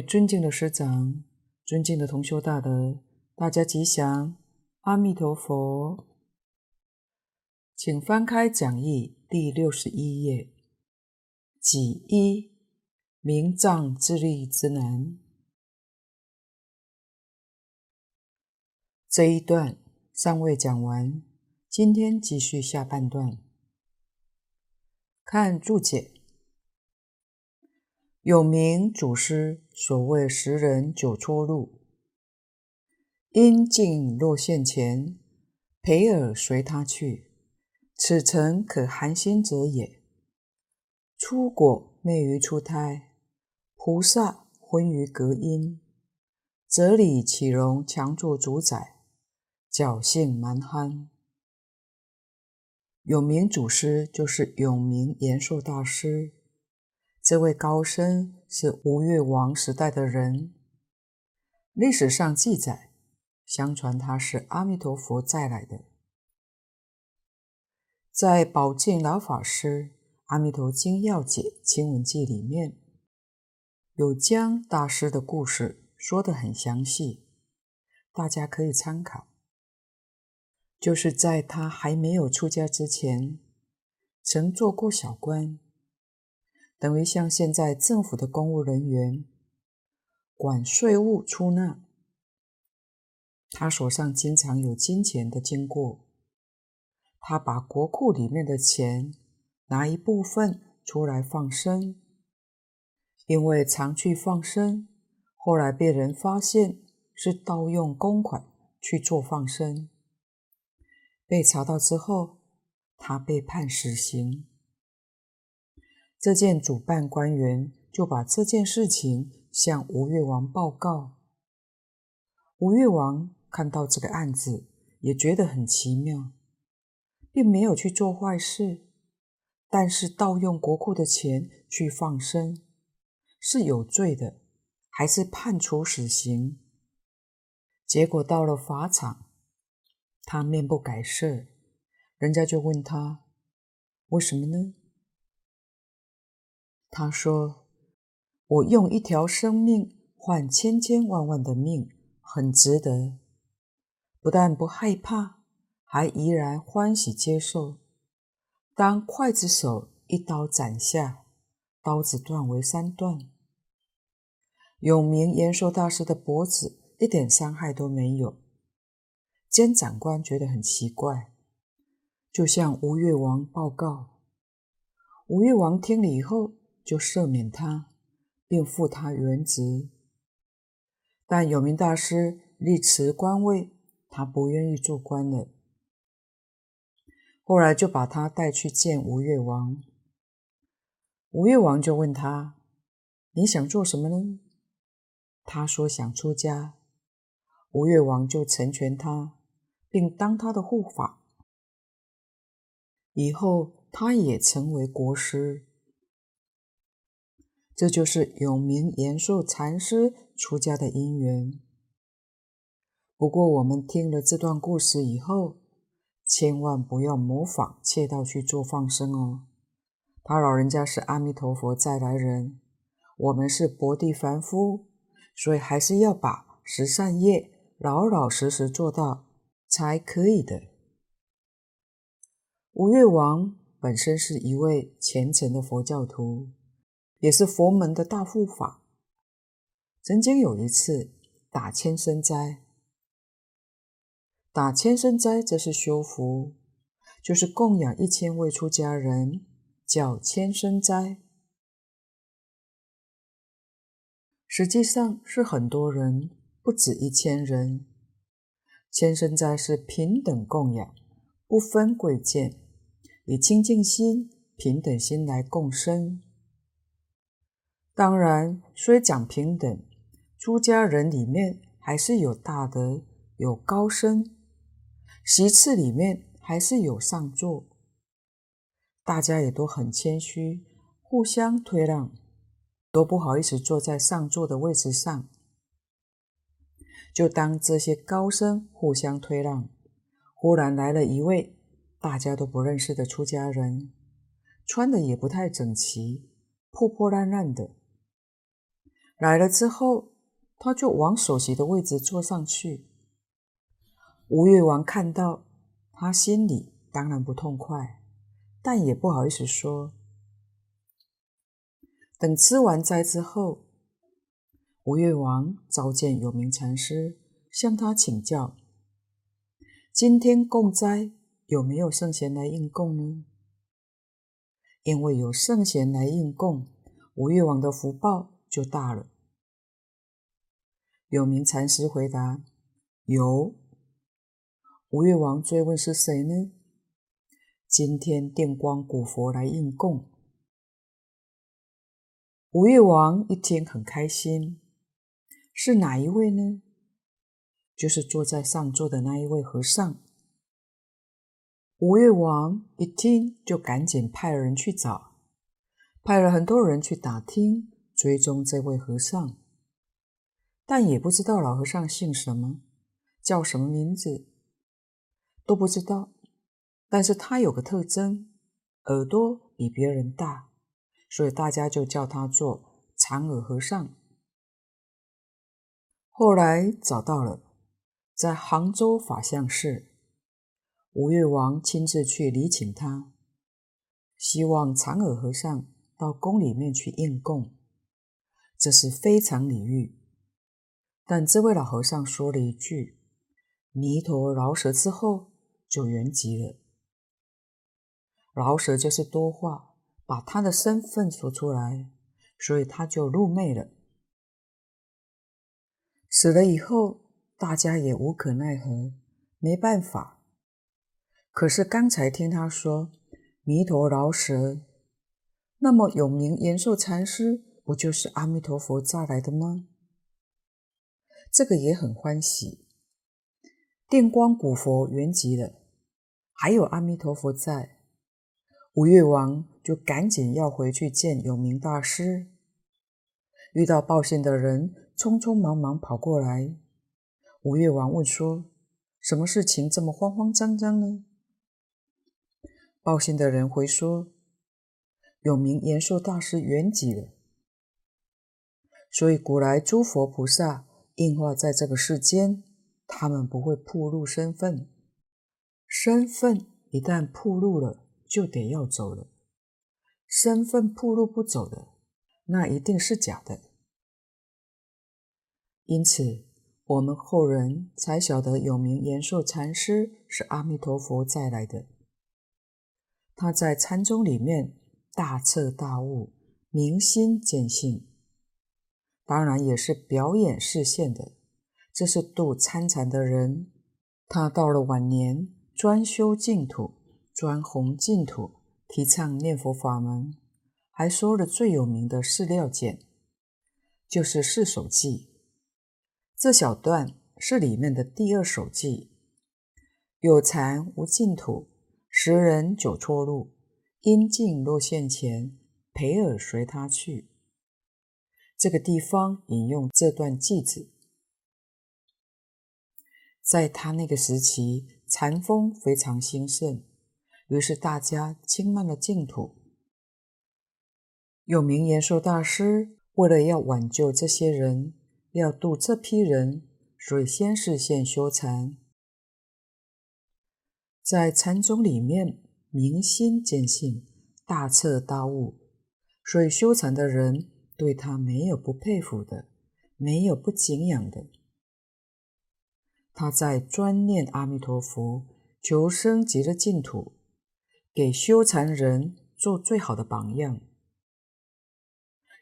尊敬的师长，尊敬的同修大德，大家吉祥，阿弥陀佛。请翻开讲义第六十一页，己一，明藏自立之难。这一段尚未讲完，今天继续下半段。看注解。有名祖师所谓十人九错路，因境若现前，培尔随他去，此诚可寒心者也。初果昧于出胎，菩萨昏于隔阴，哲理岂容强作主宰，侥幸蛮憨。永明祖师就是永明延寿大师。这位高僧是吴越王时代的人，历史上记载，相传他是阿弥陀佛再来的。在宝静老法师《阿弥陀经要解经文记》里面，有将大师的故事说得很详细，大家可以参考。就是在他还没有出家之前，曾做过小官。等于像现在政府的公务人员，管税务出纳，他手上经常有金钱的经过，他把国库里面的钱拿一部分出来放生，因为常去放生，后来被人发现是盗用公款去做放生，被查到之后，他被判死刑。这件主办官员就把这件事情向吴越王报告。吴越王看到这个案子，也觉得很奇妙，并没有去做坏事，但是盗用国库的钱去放生是有罪的，还是判处死刑。结果到了法场，他面不改色，人家就问他：“为什么呢？”他说：“我用一条生命换千千万万的命，很值得。不但不害怕，还依然欢喜接受。当刽子手一刀斩下，刀子断为三段。永明延寿大师的脖子一点伤害都没有。监斩官觉得很奇怪，就向吴越王报告。吴越王听了以后。”就赦免他，并复他原职。但有名大师力辞官位，他不愿意做官了。后来就把他带去见吴越王。吴越王就问他：“你想做什么呢？”他说：“想出家。”吴越王就成全他，并当他的护法。以后他也成为国师。这就是永明延寿禅师出家的因缘。不过，我们听了这段故事以后，千万不要模仿窃盗去做放生哦。他老人家是阿弥陀佛再来人，我们是薄地凡夫，所以还是要把十善业老老实实做到才可以的。吴越王本身是一位虔诚的佛教徒。也是佛门的大护法。曾经有一次打千生斋，打千生斋则是修福，就是供养一千位出家人，叫千生斋。实际上是很多人，不止一千人。千生斋是平等供养，不分贵贱，以清净心、平等心来共生。当然，虽讲平等，出家人里面还是有大德、有高僧，席次里面还是有上座，大家也都很谦虚，互相推让，都不好意思坐在上座的位置上。就当这些高僧互相推让，忽然来了一位大家都不认识的出家人，穿的也不太整齐，破破烂烂的。来了之后，他就往首席的位置坐上去。吴越王看到，他心里当然不痛快，但也不好意思说。等吃完斋之后，吴越王召见有名禅师，向他请教：今天供斋有没有圣贤来应供呢？因为有圣贤来应供，吴越王的福报就大了。有名禅师回答：有。吴越王追问是谁呢？今天电光古佛来应供。吴越王一听很开心，是哪一位呢？就是坐在上座的那一位和尚。吴越王一听就赶紧派人去找，派了很多人去打听追踪这位和尚，但也不知道老和尚姓什么，叫什么名字，都不知道。但是他有个特征，耳朵比别人大。所以大家就叫他做长耳和尚。后来找到了，在杭州法相寺，吴越王亲自去礼请他，希望长耳和尚到宫里面去应供，这是非常礼遇。但这位老和尚说了一句“弥陀饶舌”之后，就圆寂了。饶舌就是多话。把他的身份说出来，所以他就入昧了。死了以后，大家也无可奈何，没办法。可是刚才听他说“弥陀饶舌”，那么有名延寿禅师不就是阿弥陀佛再来的吗？这个也很欢喜。电光古佛圆寂了，还有阿弥陀佛在。吴越王就赶紧要回去见有名大师，遇到报信的人，匆匆忙忙跑过来。吴越王问说：“什么事情这么慌慌张张呢？”报信的人回说：“有名延寿大师圆寂了，所以古来诸佛菩萨应化在这个世间，他们不会暴露身份，身份一旦暴露了。”就得要走了，身份暴露不走的，那一定是假的。因此，我们后人才晓得有名延寿禅师是阿弥陀佛再来的。他在禅宗里面大彻大悟，明心见性，当然也是表演示现的，这是度参禅的人。他到了晚年，专修净土。专弘净土，提倡念佛法门，还说了最有名的释料简，就是四首偈。这小段是里面的第二首偈：有禅无净土，十人九错路。因境若现前，培尔随他去。这个地方引用这段偈子，在他那个时期，禅风非常兴盛。于是大家轻慢了净土。有名延寿大师为了要挽救这些人，要度这批人，所以先是现修禅。在禅宗里面，明心见性，大彻大悟，所以修禅的人对他没有不佩服的，没有不敬仰的。他在专念阿弥陀佛，求生极乐净土。给修禅人做最好的榜样，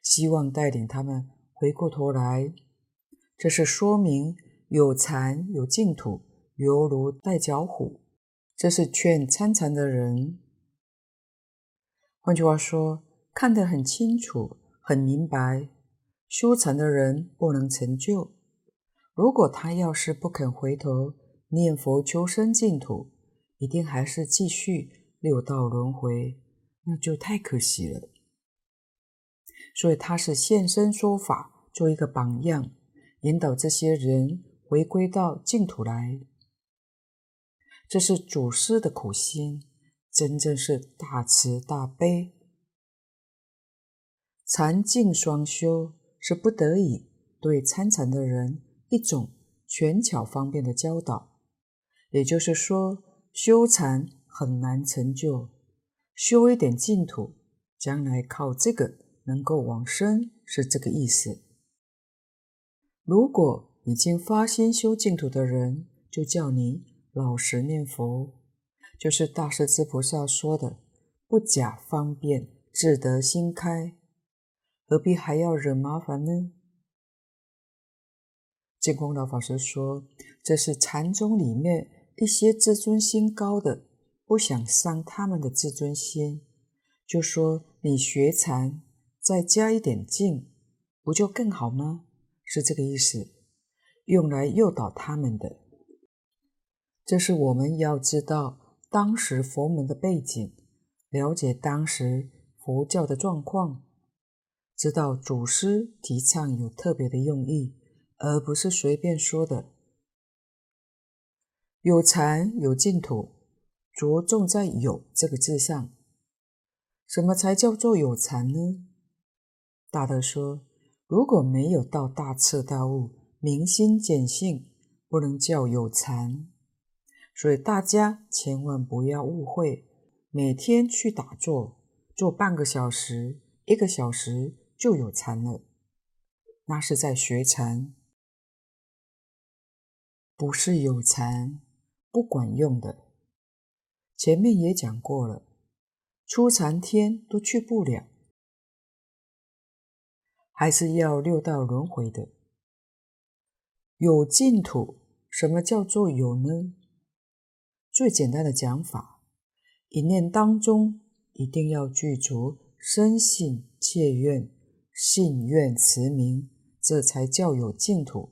希望带领他们回过头来。这是说明有禅有净土，犹如带脚虎。这是劝参禅的人。换句话说，看得很清楚、很明白，修禅的人不能成就。如果他要是不肯回头念佛求生净土，一定还是继续。六道轮回，那就太可惜了。所以他是现身说法，做一个榜样，引导这些人回归到净土来。这是祖师的苦心，真正是大慈大悲。禅净双修是不得已对参禅的人一种权巧方便的教导。也就是说，修禅很难成就，修一点净土，将来靠这个能够往生，是这个意思。如果已经发心修净土的人，就叫你老实念佛，就是大势至菩萨说的“不假方便，自得心开”，何必还要惹麻烦呢？净空老法师说，这是禅宗里面。一些自尊心高的，不想伤他们的自尊心，就说你学禅再加一点劲，不就更好吗？是这个意思，用来诱导他们的。这是我们要知道当时佛门的背景，了解当时佛教的状况，知道祖师提倡有特别的用意，而不是随便说的。有禅有净土，着重在“有”这个字上。什么才叫做有禅呢？大德说，如果没有到大彻大悟、明心见性，不能叫有禅。所以大家千万不要误会，每天去打坐，坐半个小时、一个小时就有禅了，那是在学禅，不是有禅。不管用的，前面也讲过了，初禅天都去不了，还是要六道轮回的。有净土，什么叫做有呢？最简单的讲法，一念当中一定要具足深信切愿、信愿持名，这才叫有净土。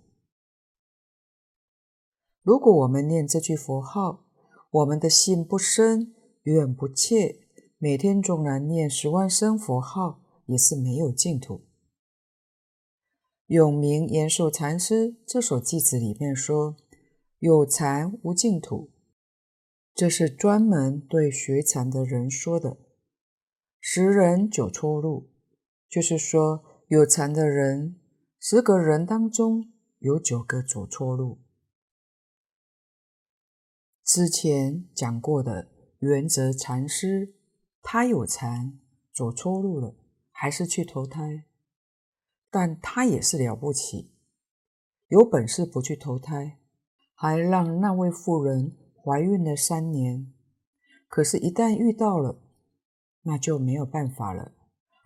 如果我们念这句佛号，我们的信不深，愿不切，每天纵然念十万声佛号，也是没有净土。永明延寿禅师这首偈子里面说：“有禅无净土”，这是专门对学禅的人说的。十人九出路，就是说有禅的人，十个人当中有九个走错路。之前讲过的圆泽禅师，他有禅，走错路了，还是去投胎，但他也是了不起，有本事不去投胎，还让那位妇人怀孕了三年，可是，一旦遇到了，那就没有办法了，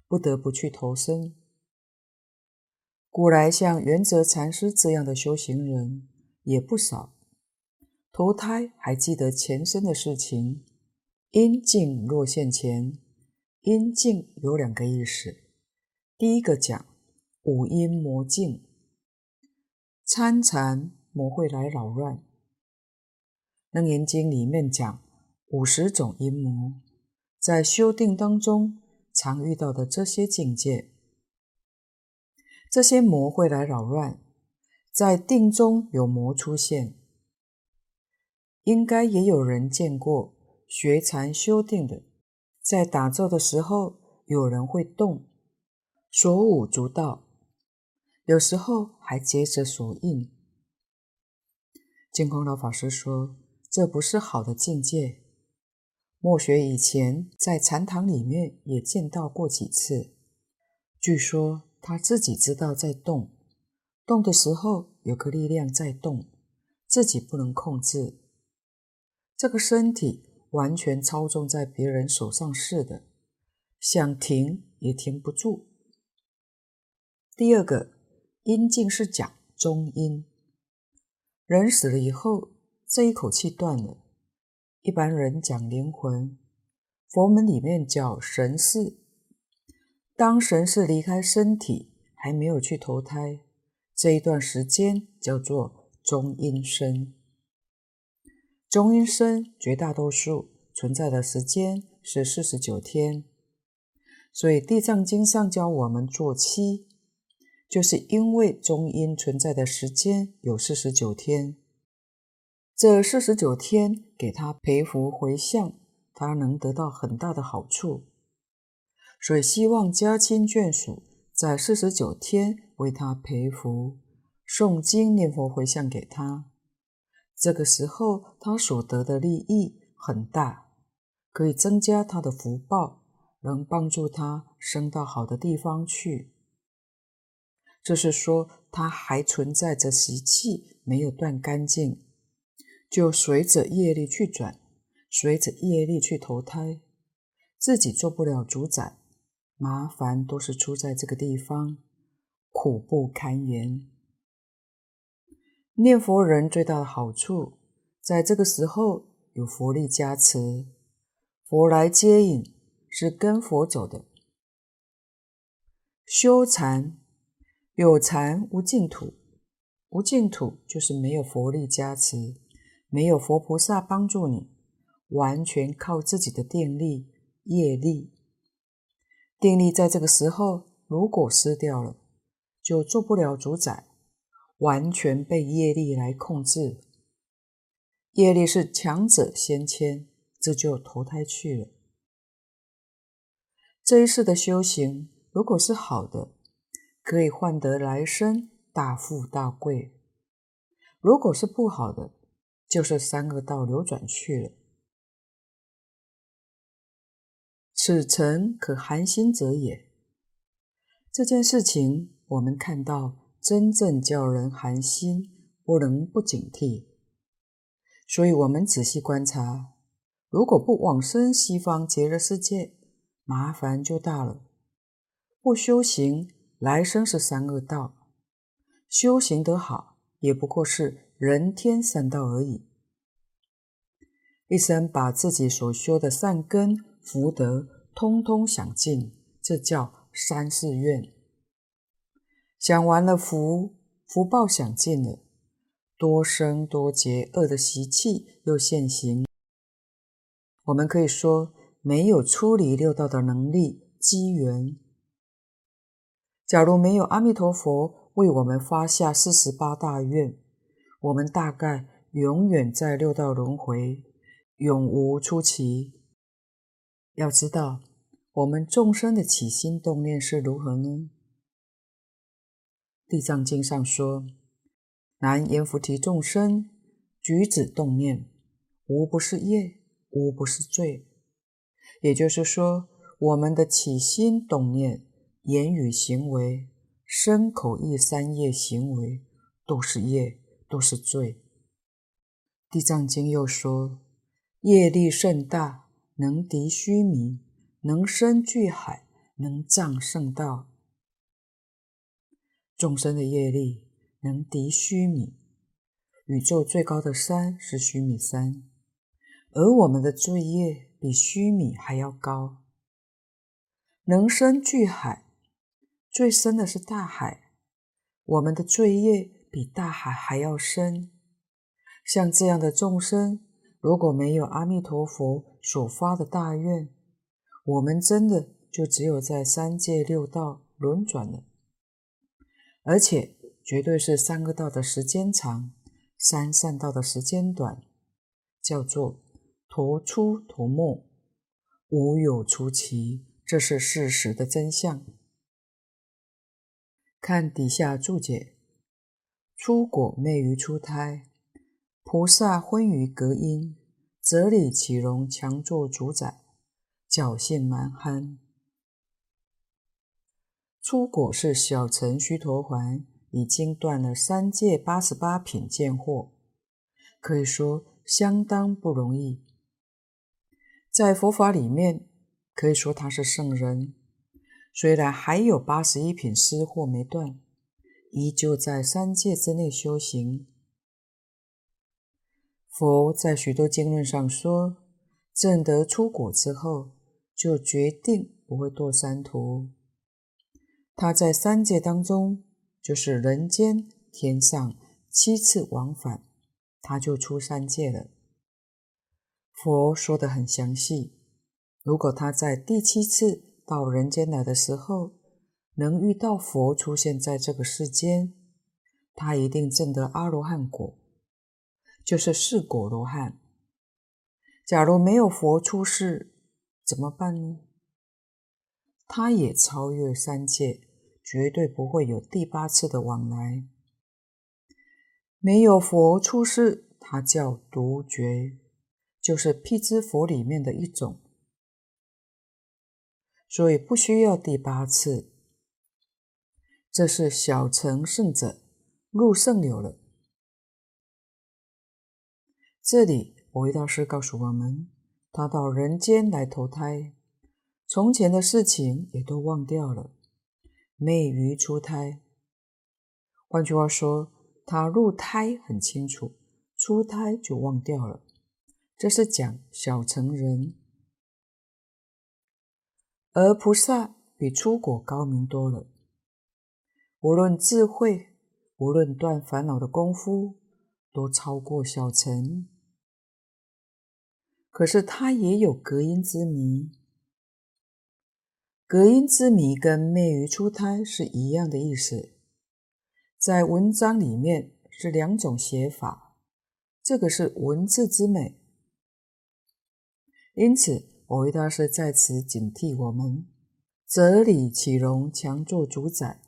不得不去投生。古来像圆泽禅师这样的修行人也不少。投胎还记得前生的事情，因境若现前，因境有两个意思。第一个讲五阴魔境，参禅魔会来扰乱。楞严经里面讲五十种阴魔，在修定当中常遇到的这些境界，这些魔会来扰乱，在定中有魔出现。应该也有人见过学禅修定的，在打坐的时候，有人会动，手舞足蹈，有时候还结着手印。净空老法师说，这不是好的境界。墨学以前在禅堂里面也见到过几次，据说他自己知道在动，动的时候有个力量在动，自己不能控制。这个身体完全操纵在别人手上似的，想停也停不住。第二个阴境是讲中阴，人死了以后，这一口气断了。一般人讲灵魂，佛门里面叫神识。当神识离开身体，还没有去投胎，这一段时间叫做中阴身。中阴身绝大多数存在的时间是四十九天，所以《地藏经》上教我们做七，就是因为中阴存在的时间有四十九天。这四十九天给他培福回向，他能得到很大的好处。所以希望家亲眷属在四十九天为他培福，诵经念佛回向给他。这个时候，他所得的利益很大，可以增加他的福报，能帮助他升到好的地方去。这是说，他还存在着习气，没有断干净，就随着业力去转，随着业力去投胎，自己做不了主宰，麻烦都是出在这个地方，苦不堪言。念佛人最大的好处，在这个时候有佛力加持，佛来接引，是跟佛走的。修禅，有禅无净土，无净土就是没有佛力加持，没有佛菩萨帮助你，完全靠自己的定力、业力。定力在这个时候如果失掉了，就做不了主宰。完全被业力来控制，业力是强者先迁，这就投胎去了。这一世的修行，如果是好的，可以换得来生大富大贵；如果是不好的，就是三恶道流转去了。此诚可寒心者也。这件事情，我们看到。真正叫人寒心，不能不警惕。所以，我们仔细观察，如果不往生西方极乐世界，麻烦就大了。不修行，来生是三恶道；修行得好，也不过是人天三道而已。一生把自己所修的善根福德，通通享尽，这叫三世愿。享完了福，福报享尽了，多生多劫恶的习气又现行。我们可以说，没有出离六道的能力机缘。假如没有阿弥陀佛为我们发下四十八大愿，我们大概永远在六道轮回，永无出期。要知道，我们众生的起心动念是如何呢？地藏经上说：“南阎浮提众生举止动念，无不是业，无不是罪。”也就是说，我们的起心动念、言语行为、身口意三业行为，都是业，都是罪。地藏经又说：“业力甚大，能敌须弥，能生巨海，能障圣道。”众生的业力能敌须弥，宇宙最高的山是须弥山，而我们的罪业比须弥还要高，能生巨海，最深的是大海，我们的罪业比大海还要深。像这样的众生，如果没有阿弥陀佛所发的大愿，我们真的就只有在三界六道轮转了。而且绝对是三个道的时间长，三善道的时间短，叫做陀出陀没，无有出期，这是事实的真相。看底下注解：出果昧于出胎，菩萨昏于隔音，则理岂容强作主宰，侥幸蛮憨。出果是小乘须陀洹，已经断了三界八十八品见惑，可以说相当不容易。在佛法里面，可以说他是圣人，虽然还有八十一品思惑没断，依旧在三界之内修行。佛在许多经论上说，证得初果之后，就决定不会堕三途。他在三界当中，就是人间、天上七次往返，他就出三界了。佛说的很详细，如果他在第七次到人间来的时候，能遇到佛出现在这个世间，他一定证得阿罗汉果，就是四果罗汉。假如没有佛出世，怎么办呢？他也超越三界，绝对不会有第八次的往来。没有佛出世，它叫独觉，就是辟支佛里面的一种，所以不需要第八次。这是小乘圣者入圣流了。这里，蕅益大师告诉我们，他到人间来投胎，从前的事情也都忘掉了，昧于出胎。换句话说，他入胎很清楚，出胎就忘掉了。这是讲小乘人，而菩萨比出果高明多了。无论智慧，无论断烦恼的功夫，都超过小乘。可是他也有隔音之谜，隔音之谜跟灭于出胎是一样的意思，在文章里面是两种写法，这个是文字之美。因此，蕅益大师在此警惕我们：哲理岂容强作主宰？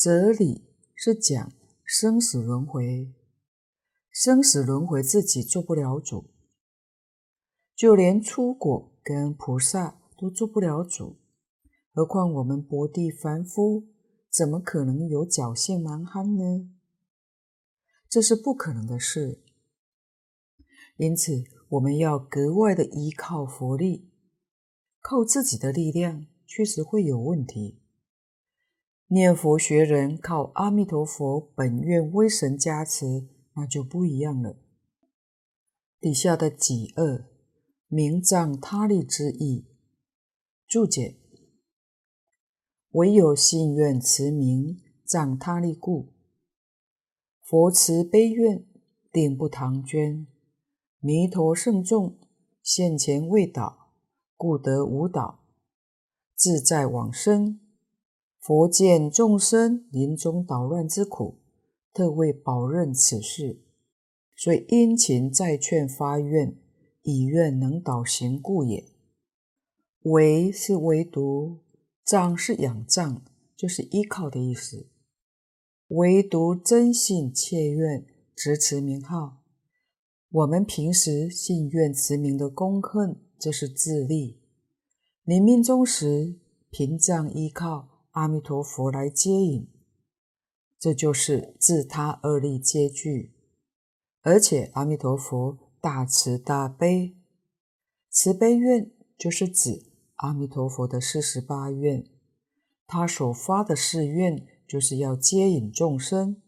哲理是讲生死轮回，生死轮回自己做不了主，就连出果跟菩萨都做不了主，何况我们薄地凡夫，怎么可能有侥幸蛮横呢？这是不可能的事。因此，我们要格外的依靠佛力，靠自己的力量，确实会有问题。念佛学人靠阿弥陀佛本愿威神加持，那就不一样了。底下的己恶名障他利之意。注解：唯有信愿持名，障他利故。佛慈悲愿，定不唐捐。弥陀圣众现前未倒，故得无倒，自在往生。佛见众生临终捣乱之苦，特为保任此事，所以殷勤再劝发愿，以愿能导行故也。唯是唯独，障是仰仗，就是依靠的意思。唯独真信切愿，执持名号。我们平时信愿持名的功恨，这是自利。临命终时，凭仗依靠。阿弥陀佛来接引，这就是自他二力皆具，而且阿弥陀佛大慈大悲，慈悲愿就是指阿弥陀佛的四十八愿，他所发的誓愿就是要接引众生，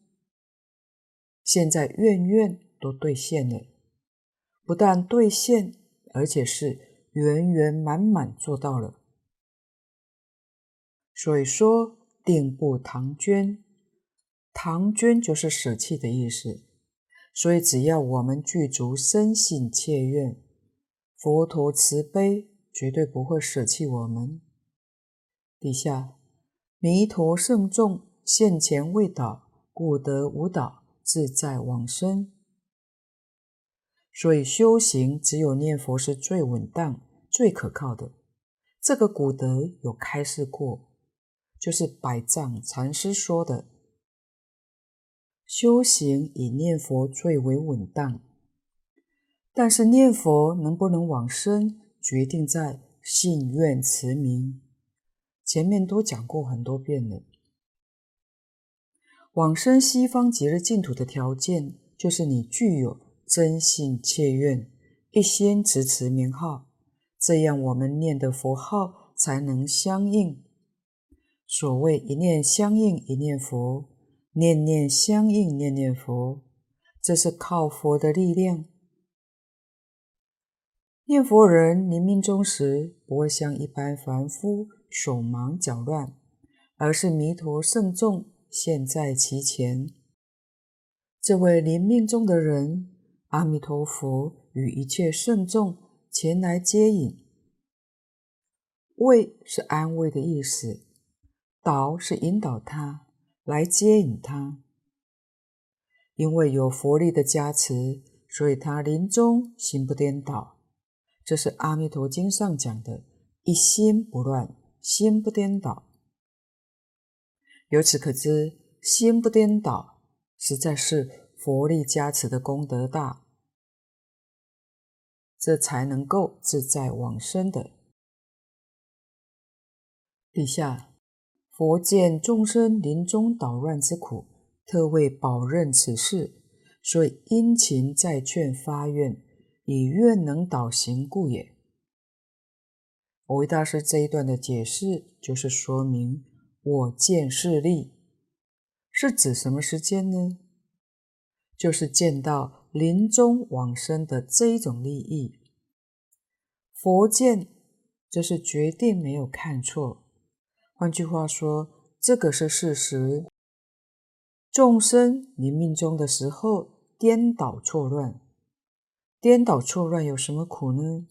现在愿愿都兑现了，不但兑现，而且是圆圆满满做到了。所以说，定不唐捐，唐捐就是舍弃的意思。所以，只要我们具足深信切愿，佛陀慈悲，绝对不会舍弃我们。底下，弥陀圣众现前未倒，故得无倒，自在往生。所以，修行只有念佛是最稳当、最可靠的。这个古德有开示过。就是百丈禅师说的，修行以念佛最为稳当。但是念佛能不能往生，决定在信愿持名。前面都讲过很多遍了。往生西方极乐净土的条件，就是你具有真信切愿，一心持持名号，这样我们念的佛号才能相应。所谓一念相应一念佛，念念相应念念佛，这是靠佛的力量。念佛人临命终时，不会像一般凡夫手忙脚乱，而是弥陀圣众现在其前。这位临命终的人，阿弥陀佛与一切圣众前来接引。慰是安慰的意思。导是引导他来接引他，因为有佛力的加持，所以他临终心不颠倒。这是《阿弥陀经》上讲的“一心不乱，心不颠倒”。由此可知，心不颠倒，实在是佛力加持的功德大，这才能够自在往生的。底下，佛见众生临终捣乱之苦，特为保任此事，所以殷勤再劝发愿，以愿能导行故也。我为大师这一段的解释，就是说明我见势力，是指什么时间呢？就是见到临终往生的这一种利益。佛见，这是决定没有看错。换句话说，这个是事实。众生临命终的时候颠倒错乱，颠倒错乱有什么苦呢？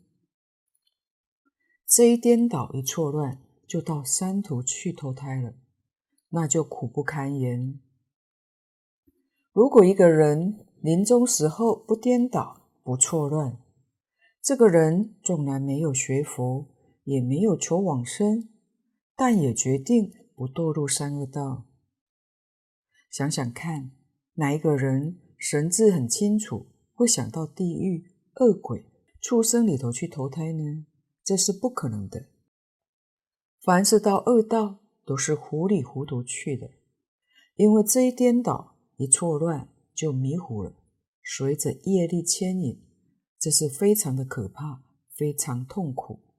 这一颠倒一错乱，就到三途去投胎了，那就苦不堪言。如果一个人临终时候不颠倒、不错乱，这个人纵然没有学佛，也没有求往生，但也决定不堕入三恶道。想想看，哪一个人神智很清楚，会想到地狱、恶鬼、畜生里头去投胎呢？这是不可能的。凡是到恶道，都是糊里糊涂去的，因为这一颠倒、一错乱，就迷糊了，随着业力牵引，这是非常的可怕，非常痛苦。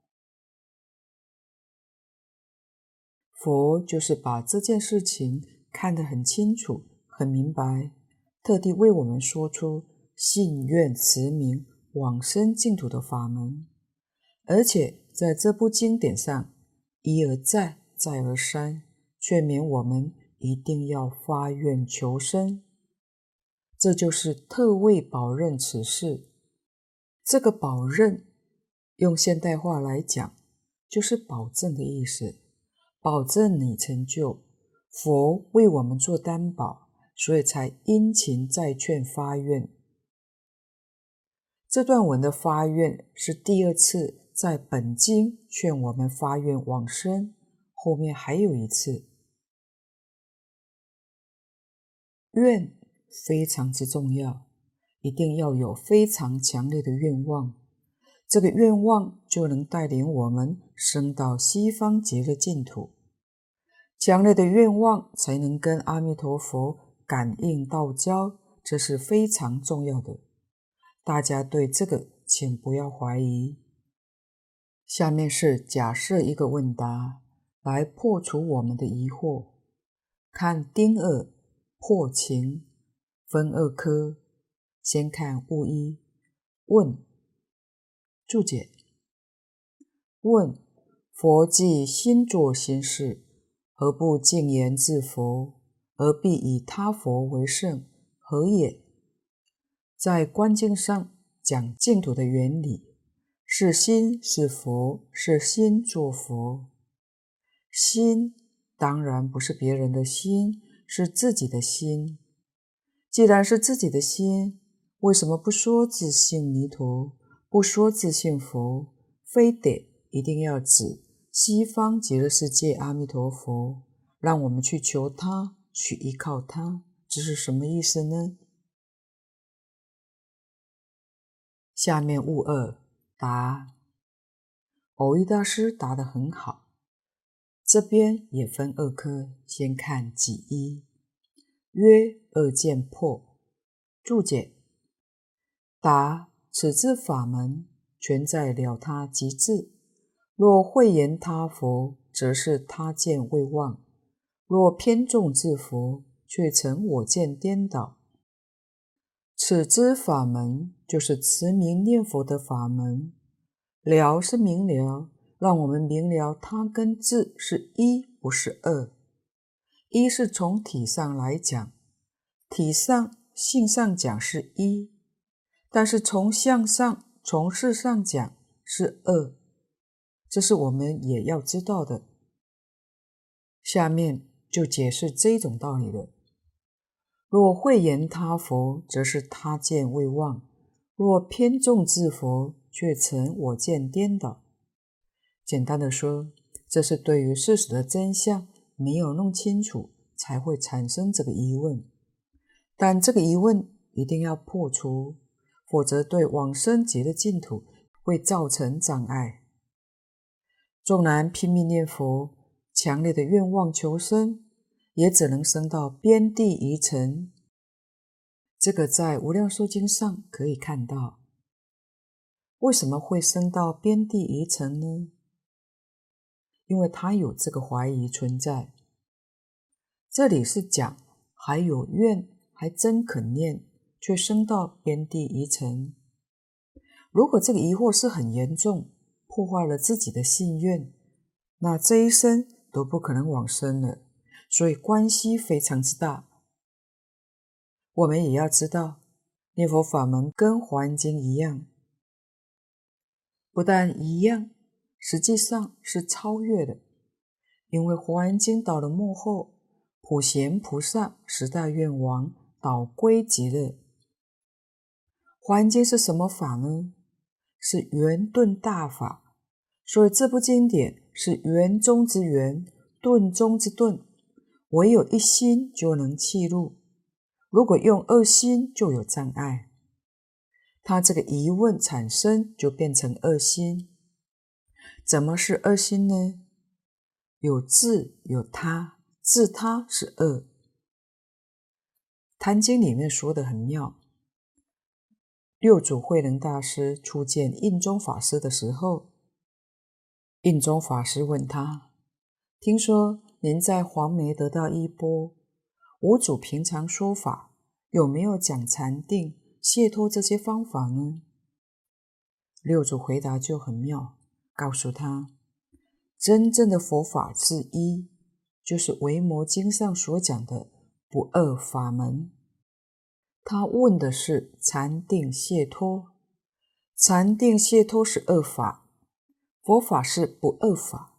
佛就是把这件事情看得很清楚、很明白，特地为我们说出信愿持名往生净土的法门。而且在这部经典上一而再、再而三劝勉我们一定要发愿求生，这就是特为保任此事。这个保任用现代话来讲，就是保证的意思，保证你成就。佛为我们做担保，所以才殷勤再劝发愿。这段文的发愿是第二次。在本经劝我们发愿往生，后面还有一次。愿非常之重要，一定要有非常强烈的愿望，这个愿望就能带领我们升到西方极乐净土。强烈的愿望才能跟阿弥陀佛感应道交，这是非常重要的。大家对这个请不要怀疑。下面是假设一个问答，来破除我们的疑惑。看丁二破情分二科，先看物一问注解。问佛既心作心事，何不净言自佛，而必以他佛为圣？何也？在观经上讲净土的原理。是心是佛，是心作佛。心当然不是别人的心，是自己的心。既然是自己的心，为什么不说自性弥陀，不说自性佛，非得一定要指西方极乐世界阿弥陀佛，让我们去求他，去依靠他，这是什么意思呢？下面物二。答，蕅益大师答得很好。这边也分二科，先看己一，曰二见破。注解：答，此之法门，全在了他极致。若讳言他佛，则是他见未忘；若偏重自佛，却成我见颠倒。此之法门，就是持名念佛的法门。了是明了，让我们明了他跟自是一，不是二。一是从体上来讲，体上性上讲是一，但是从相上、从事上讲是二。这是我们也要知道的。下面就解释这种道理了。若讳言他佛，则是他见未忘；若偏重自佛，却成我见颠倒。简单的说，这是对于事实的真相没有弄清楚，才会产生这个疑问。但这个疑问一定要破除，否则对往生极的净土会造成障碍。纵然拼命念佛，强烈的愿望求生，也只能生到边地疑城。这个在《无量寿经》上可以看到。为什么会生到边地疑城呢？因为他有这个怀疑存在。这里是讲还有愿，还真肯念，却生到边地疑城。如果这个疑惑是很严重，破坏了自己的信愿，那这一生都不可能往生了。所以关系非常之大。我们也要知道，念佛法门跟《华严经》一样。不但一样，实际上是超越的，因为《华严经》到了幕后，普贤菩萨十大愿王导归极乐。《华严经》是什么法呢？是圆顿大法，所以这部经典是圆中之圆，顿中之顿，唯有一心就能契入，如果用二心，就有障碍。他这个疑问产生，就变成二心。怎么是二心呢？有自有他，自他是二。《坛经》里面说的很妙。六祖慧能大师初见印宗法师的时候，印宗法师问他：“听说您在黄梅得到衣钵，五祖平常说法有没有讲禅定？”解脱这些方法呢？六祖回答就很妙，告诉他，真正的佛法之一，就是《维摩经》上所讲的不二法门。他问的是禅定解脱，禅定解脱是二法，佛法是不二法。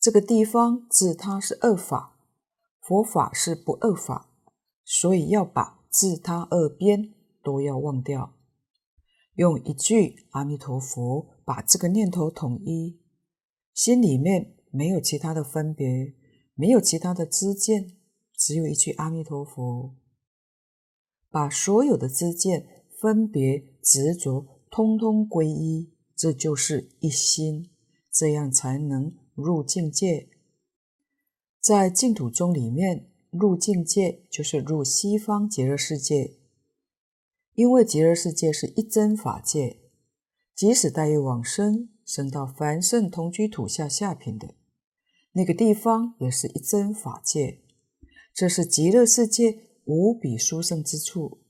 这个地方自他是二法，佛法是不二法，所以要把自他二边。都要忘掉，用一句阿弥陀佛把这个念头统一，心里面没有其他的分别，没有其他的知见，只有一句阿弥陀佛，把所有的知见、分别、执着通通归一，这就是一心，这样才能入境界。在净土宗里面，入境界就是入西方极乐世界。因为极乐世界是一真法界，即使待业往生，生到凡圣同居土下下品的那个地方，也是一真法界。这是极乐世界无比殊胜之处，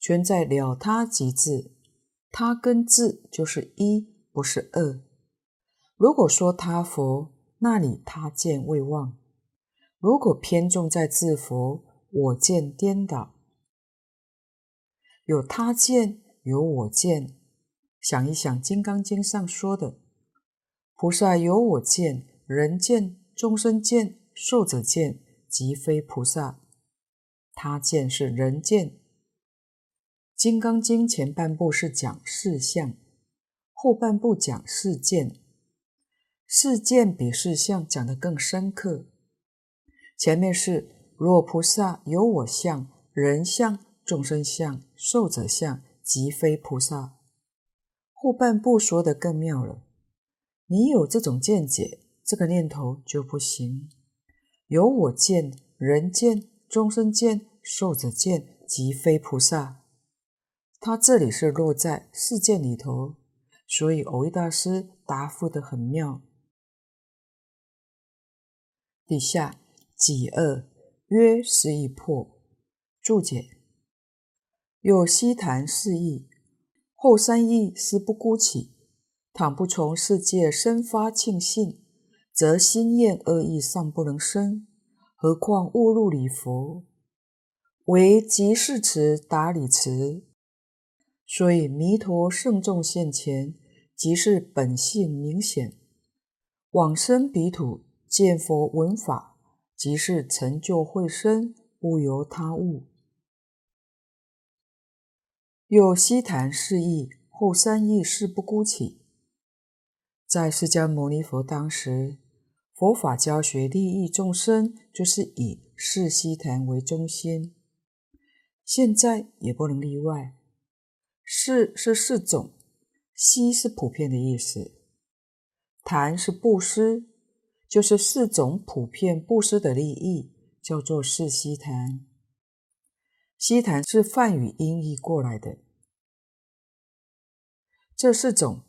全在了他极致，他跟自就是一，不是二。如果说他佛，那里他见未忘；如果偏重在自佛，我见颠倒。有他见，有我见。想一想，《金刚经》上说的：“菩萨有我见，人见，众生见，寿者见，即非菩萨。他见是人见。”《金刚经》前半部是讲事相，后半部讲事见。事见比事相讲得更深刻。前面是若菩萨有我相、人相。众生相、寿者相，即非菩萨。后半部说得更妙了。你有这种见解，这个念头就不行。有我见、人见、众生见、寿者见，即非菩萨。他这里是落在世界里头，所以蕅益大师答复得很妙。底下己恶曰是义破注解。有悉檀四义，后三义是不孤起。倘不从世界生发庆幸，则心厌恶意尚不能生，何况误入礼佛？为即是词达理词，所以弥陀圣众现前，即是本性明显。往生彼土见佛闻法，即是成就慧身，不由他物。有悉檀四义，后三义是不孤起。在释迦牟尼佛当时，佛法教学利益众生，就是以四悉檀为中心。现在也不能例外。四是四种，悉是普遍的意思，谈是布施，就是四种普遍布施的利益，叫做四悉檀。悉檀是梵语音译过来的。这四种，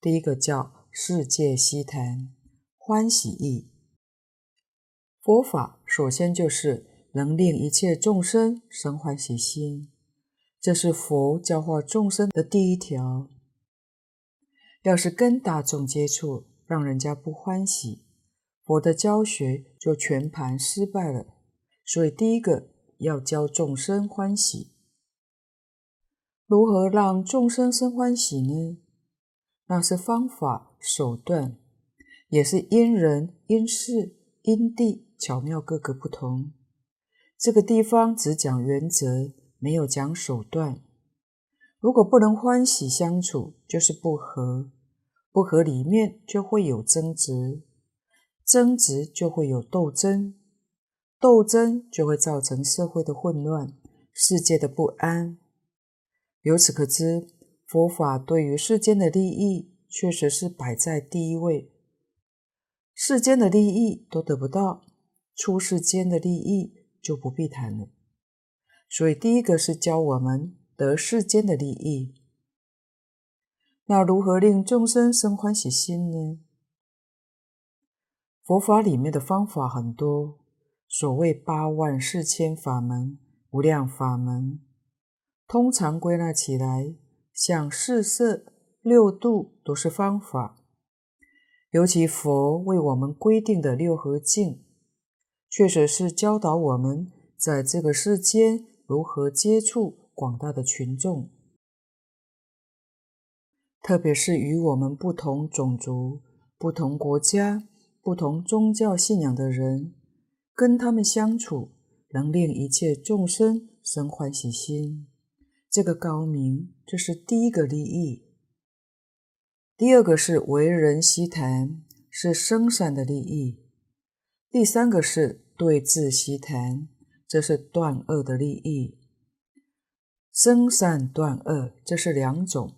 第一个叫世界悉檀。欢喜意，佛法首先就是能令一切众生生欢喜心，这是佛教化众生的第一条。要是跟大众接触，让人家不欢喜，佛的教学就全盘失败了。所以第一个要教众生欢喜。如何让众生生欢喜呢？那是方法手段。也是因人因事因地巧妙各个不同。这个地方只讲原则，没有讲手段。如果不能欢喜相处，就是不和。不和里面就会有争执，争执就会有斗争，斗争就会造成社会的混乱，世界的不安。由此可知，佛法对于世间的利益，确实是摆在第一位。世间的利益都得不到，出世间的利益就不必谈了。所以，第一个是教我们得世间的利益。那如何令众生生欢喜心呢？佛法里面的方法很多，所谓八万四千法门、无量法门，通常归纳起来，像四摄、六度都是方法。尤其佛为我们规定的六合敬，确实是教导我们在这个世间如何接触广大的群众，特别是与我们不同种族、不同国家、不同宗教信仰的人，跟他们相处，能令一切众生生欢喜心。这个高明，这是第一个利益。第二个是为人悉檀，是生善的利益；第三个是对治悉檀，这是断恶的利益。生善断恶，这是两种。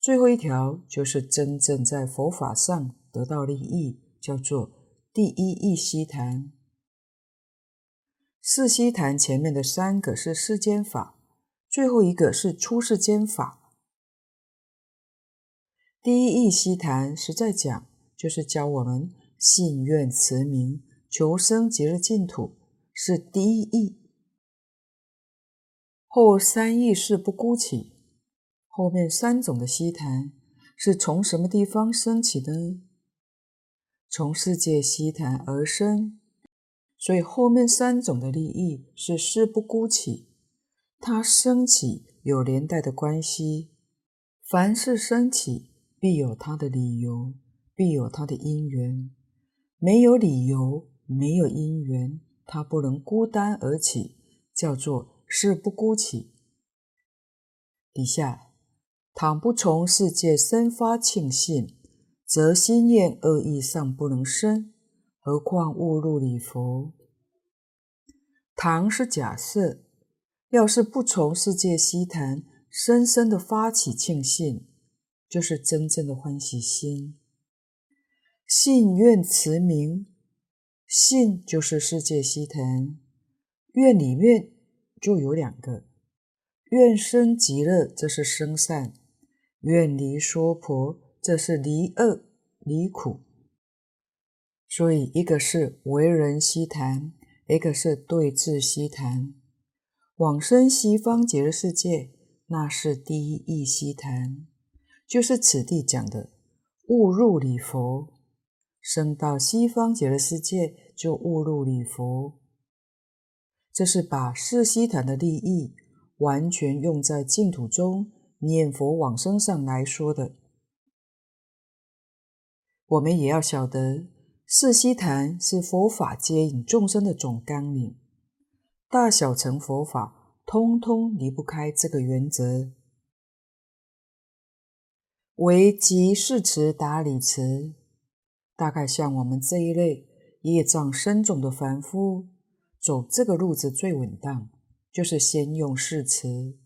最后一条就是真正在佛法上得到利益，叫做第一义悉檀。四悉檀前面的三个是世间法，最后一个是出世间法。第一义悉檀实在讲，就是教我们信愿持名，求生极乐净土，是第一义。后三义是不孤起，后面三种的悉檀是从什么地方升起的？从世界悉檀而生，所以后面三种的利益是事不孤起，它升起有连带的关系，凡是升起。必有它的理由，必有它的因缘。没有理由，没有因缘，他不能孤单而起，叫做誓不孤起。底下，倘不从世界生发庆信，则心念恶意尚不能生，何况误入礼佛？倘是假设，要是不从世界悉檀，深深的发起庆信。就是真正的欢喜心，信愿慈名，信就是世界悉檀，愿里面就有两个，愿生极乐，这是生善；愿离娑婆，这是离恶离苦。所以一个是为人悉谈，一个是对治悉谈。往生西方极乐世界，那是第一义悉谈。就是此地讲的，误入礼佛，生到西方极乐世界就误入礼佛。这是把四悉檀的利益完全用在净土中念佛往生上来说的。我们也要晓得，四悉檀是佛法接引众生的总纲领，大小乘佛法通通离不开这个原则。为即事持达理持，大概像我们这一类业障深重的凡夫，走这个路子最稳当，就是先用誓词。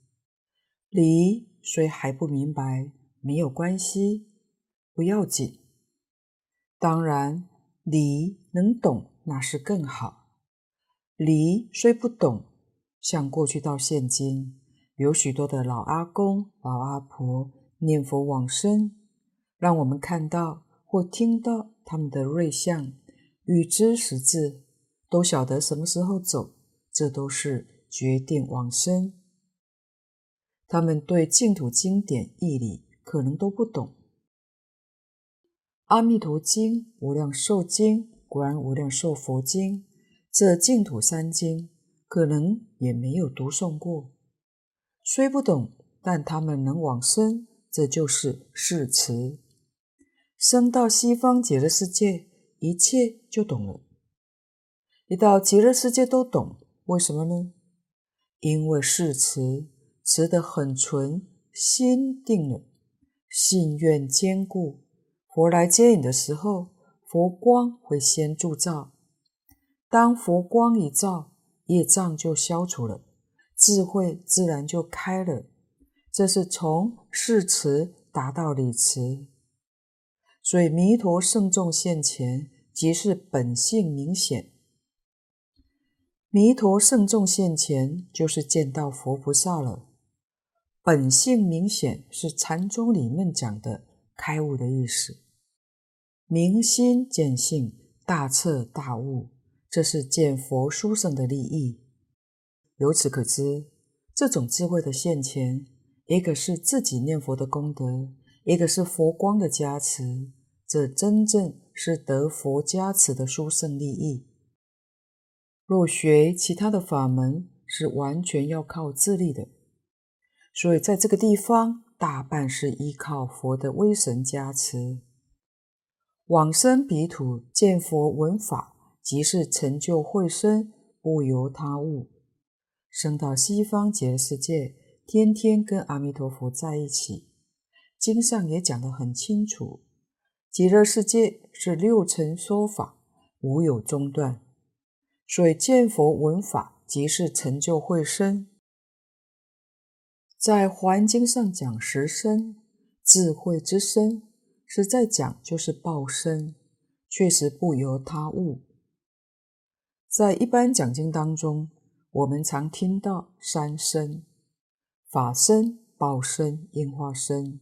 理虽还不明白，没有关系，不要紧。当然，理能懂那是更好。理虽不懂，像过去到现今，有许多的老阿公、老阿婆念佛往生，让我们看到或听到他们的瑞相，预知时至，都晓得什么时候走，这都是决定往生。他们对净土经典义理可能都不懂，《阿弥陀经》《无量寿经》《观无量寿佛经》这净土三经，可能也没有读诵过。虽不懂，但他们能往生，这就是誓词。生到西方极乐世界，一切就懂了。一到极乐世界都懂，为什么呢？因为誓词。持得很纯，心定了，信愿坚固。佛来接引的时候，佛光会先助照。当佛光一照，业障就消除了，智慧自然就开了。这是从誓词达到理词。所以弥陀圣众现前，即是本性明显。弥陀圣众现前，就是见到佛菩萨了。本性明显是禅宗里面讲的开悟的意思，明心见性，大彻大悟，这是见佛书生的利益。由此可知，这种智慧的现前，一个是自己念佛的功德，一个是佛光的加持，这真正是得佛加持的殊胜利益。若学其他的法门，是完全要靠自力的。所以，在这个地方，大半是依靠佛的威神加持。往生彼土见佛闻法，即是成就慧身，不由他物。生到西方极乐世界，天天跟阿弥陀佛在一起。经上也讲得很清楚，极乐世界是六尘说法，无有中断。所以见佛闻法，即是成就慧身。在《华严经》上讲实身，智慧之身，实在讲就是报身，确实不由他物。在一般讲经当中，我们常听到三身：法身、报身、应化身。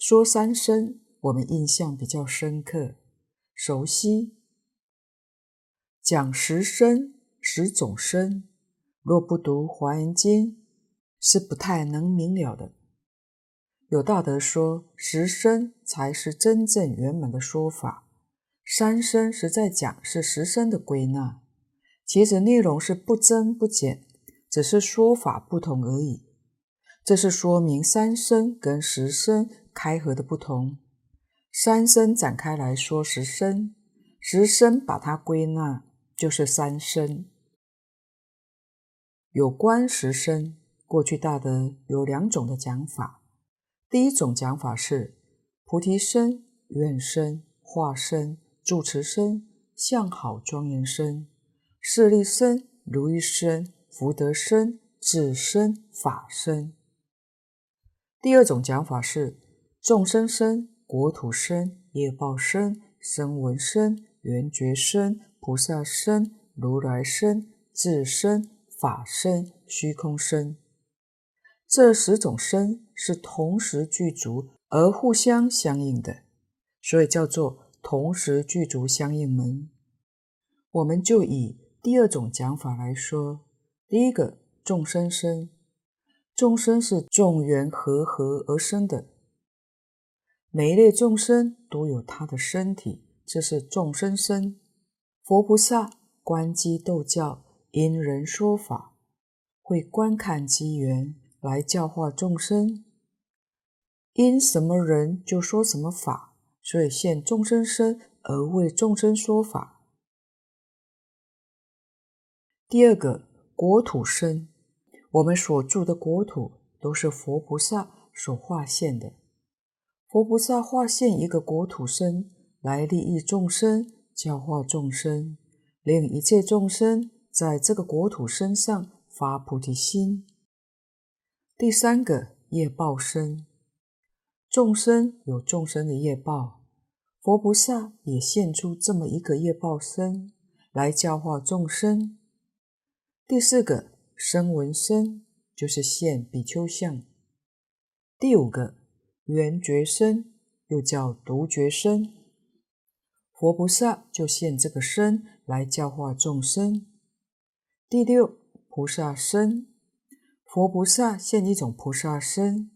说三身，我们印象比较深刻、熟悉。讲实身、十种身，若不读《华严经》，是不太能明了的。有大德说，实身才是真正圆满的说法，三身实在讲是实身的归纳，其实内容是不增不减，只是说法不同而已。这是说明三生跟十生开合的不同。三身展开来说实身，十身把它归纳就是三身。有关十身。过去大德有两种的讲法，第一种讲法是菩提身、愿身、化身、住持身、相好庄严身、势力身、如意身、福德身、智身、法身。第二种讲法是众生身、国土身、业报身、声闻身、缘觉身、菩萨身、如来身、智身、法身、虚空身。这十种身是同时具足而互相相应的，所以叫做同时具足相应门。我们就以第二种讲法来说，第一个众生身，众生是众缘和合而生的，每一类众生都有他的身体，这是众生身。佛菩萨观机逗教，因人说法，会观看机缘。来教化众生，因什么人就说什么法，所以现众生身而为众生说法。第二个国土身，我们所住的国土都是佛菩萨所化现的。佛菩萨化现一个国土身，来利益众生，教化众生，令一切众生在这个国土身上发菩提心。第三个业报身，众生有众生的业报，佛菩萨也现出这么一个业报身来教化众生。第四个声闻身，就是现比丘相。第五个缘觉身，又叫独觉身。佛菩萨就现这个身来教化众生。第六，菩萨身，佛菩萨现一种菩萨身，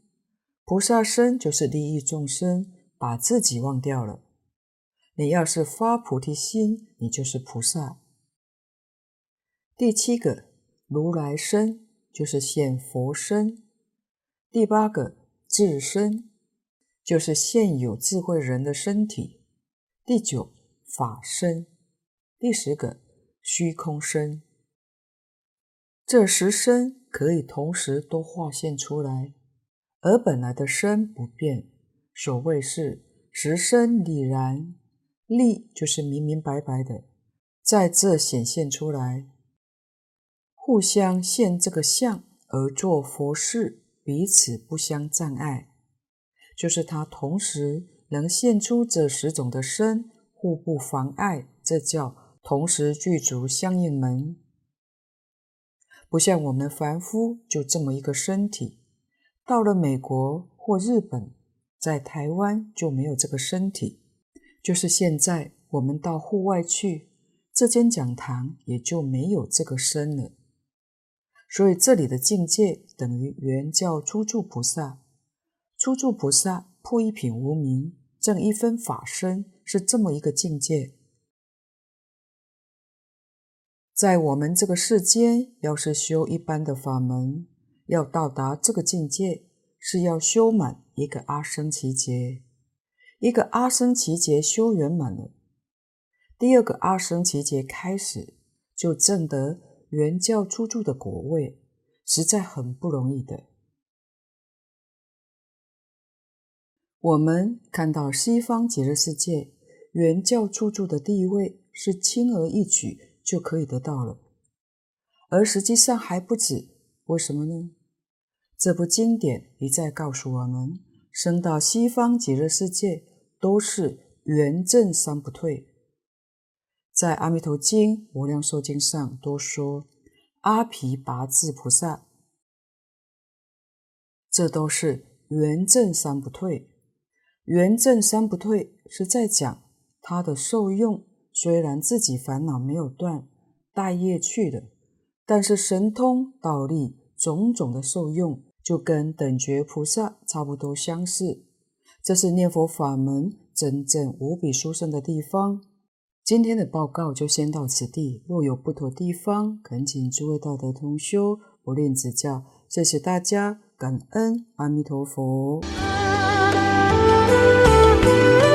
菩萨身就是利益众生，把自己忘掉了。你要是发菩提心，你就是菩萨。第七个，如来身，就是现佛身。第八个，智身，就是现有智慧人的身体。第九。法身，第十个虚空身，这十身可以同时都化现出来，而本来的身不变。所谓是十身理然，理就是明明白白的，在这显现出来，互相现这个相而做佛事，彼此不相障碍，就是他同时能现出这十种的身。互不妨碍，这叫同时具足相应门。不像我们凡夫就这么一个身体，到了美国或日本，在台湾就没有这个身体。就是现在我们到户外去，这间讲堂也就没有这个身了。所以这里的境界等于圆教初住菩萨，初住菩萨破一品无明，证一分法身。是这么一个境界，在我们这个世间，要是修一般的法门，要到达这个境界，是要修满一个阿僧祇劫，一个阿僧祇劫修圆满了，第二个阿僧祇劫开始，就证得圆教初住的果位，实在很不容易的。我们看到西方极乐世界圆教初住的地位是轻而易举就可以得到了，而实际上还不止。为什么呢？这部经典一再告诉我们，升到西方极乐世界都是圆正三不退。在《阿弥陀经》《无量寿经》上都说阿鞞跋致菩萨，这都是圆正三不退。圆证三不退是在讲他的受用，虽然自己烦恼没有断，带业去的，但是神通道力种种的受用，就跟等觉菩萨差不多相似。这是念佛法门真正无比殊胜的地方。今天的报告就先到此地，若有不妥地方，恳请诸位道德同修不吝指教。谢谢大家，感恩阿弥陀佛。Música